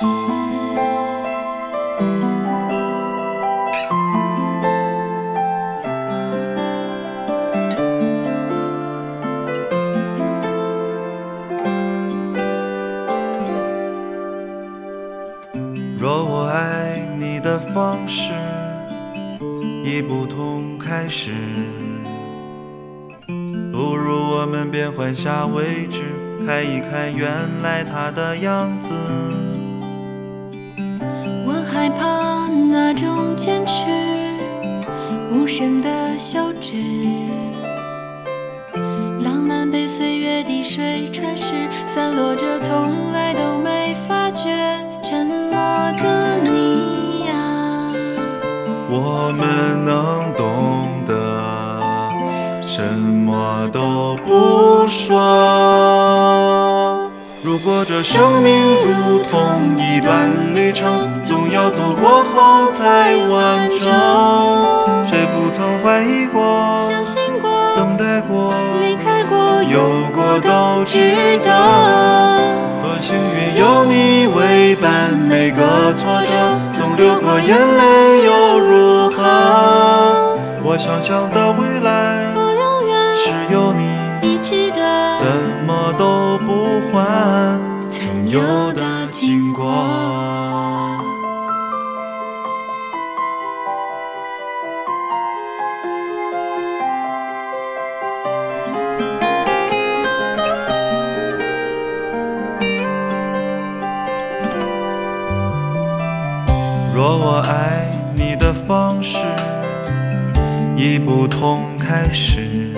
若我爱你的方式已不同开始，不如我们变换下位置，看一看原来他的样子。害怕那种坚持，无声的休止，浪漫被岁月滴水穿石，散落着，从来都没发觉。沉默的你呀，我们能懂得，什么都不说。如果这生命如同一段旅程，总要走过后才完整。谁不曾怀疑过、相信过、等待过、离开过、有过都值得。多幸运有你为伴，每个挫折，曾流过眼泪又如何？我想象的未来和永远是有你，怎么都不换曾有的经过。若我爱你的方式已不同开始，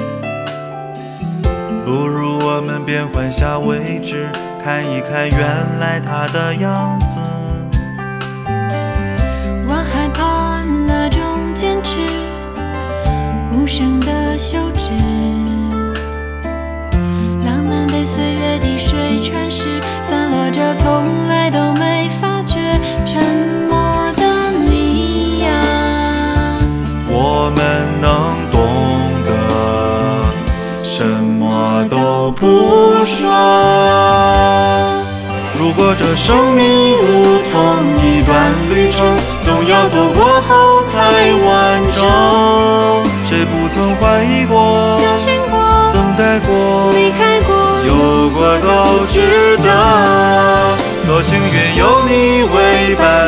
不如我们变换下位置，看一看原来他的样子。我害怕那种坚持，无声的休不说。如果这生命如同一段旅程，总要走过后才完整。谁不曾怀疑过、相信过、等待过、离开过、有过都值得。多幸运有你为伴，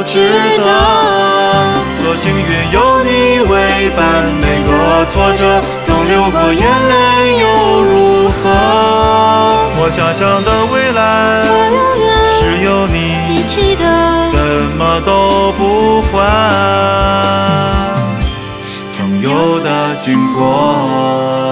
都值得。多幸运有你为伴，每个挫折总流过眼泪又如何？我想象的未来是有你，一起的，怎么都不换曾有的经过。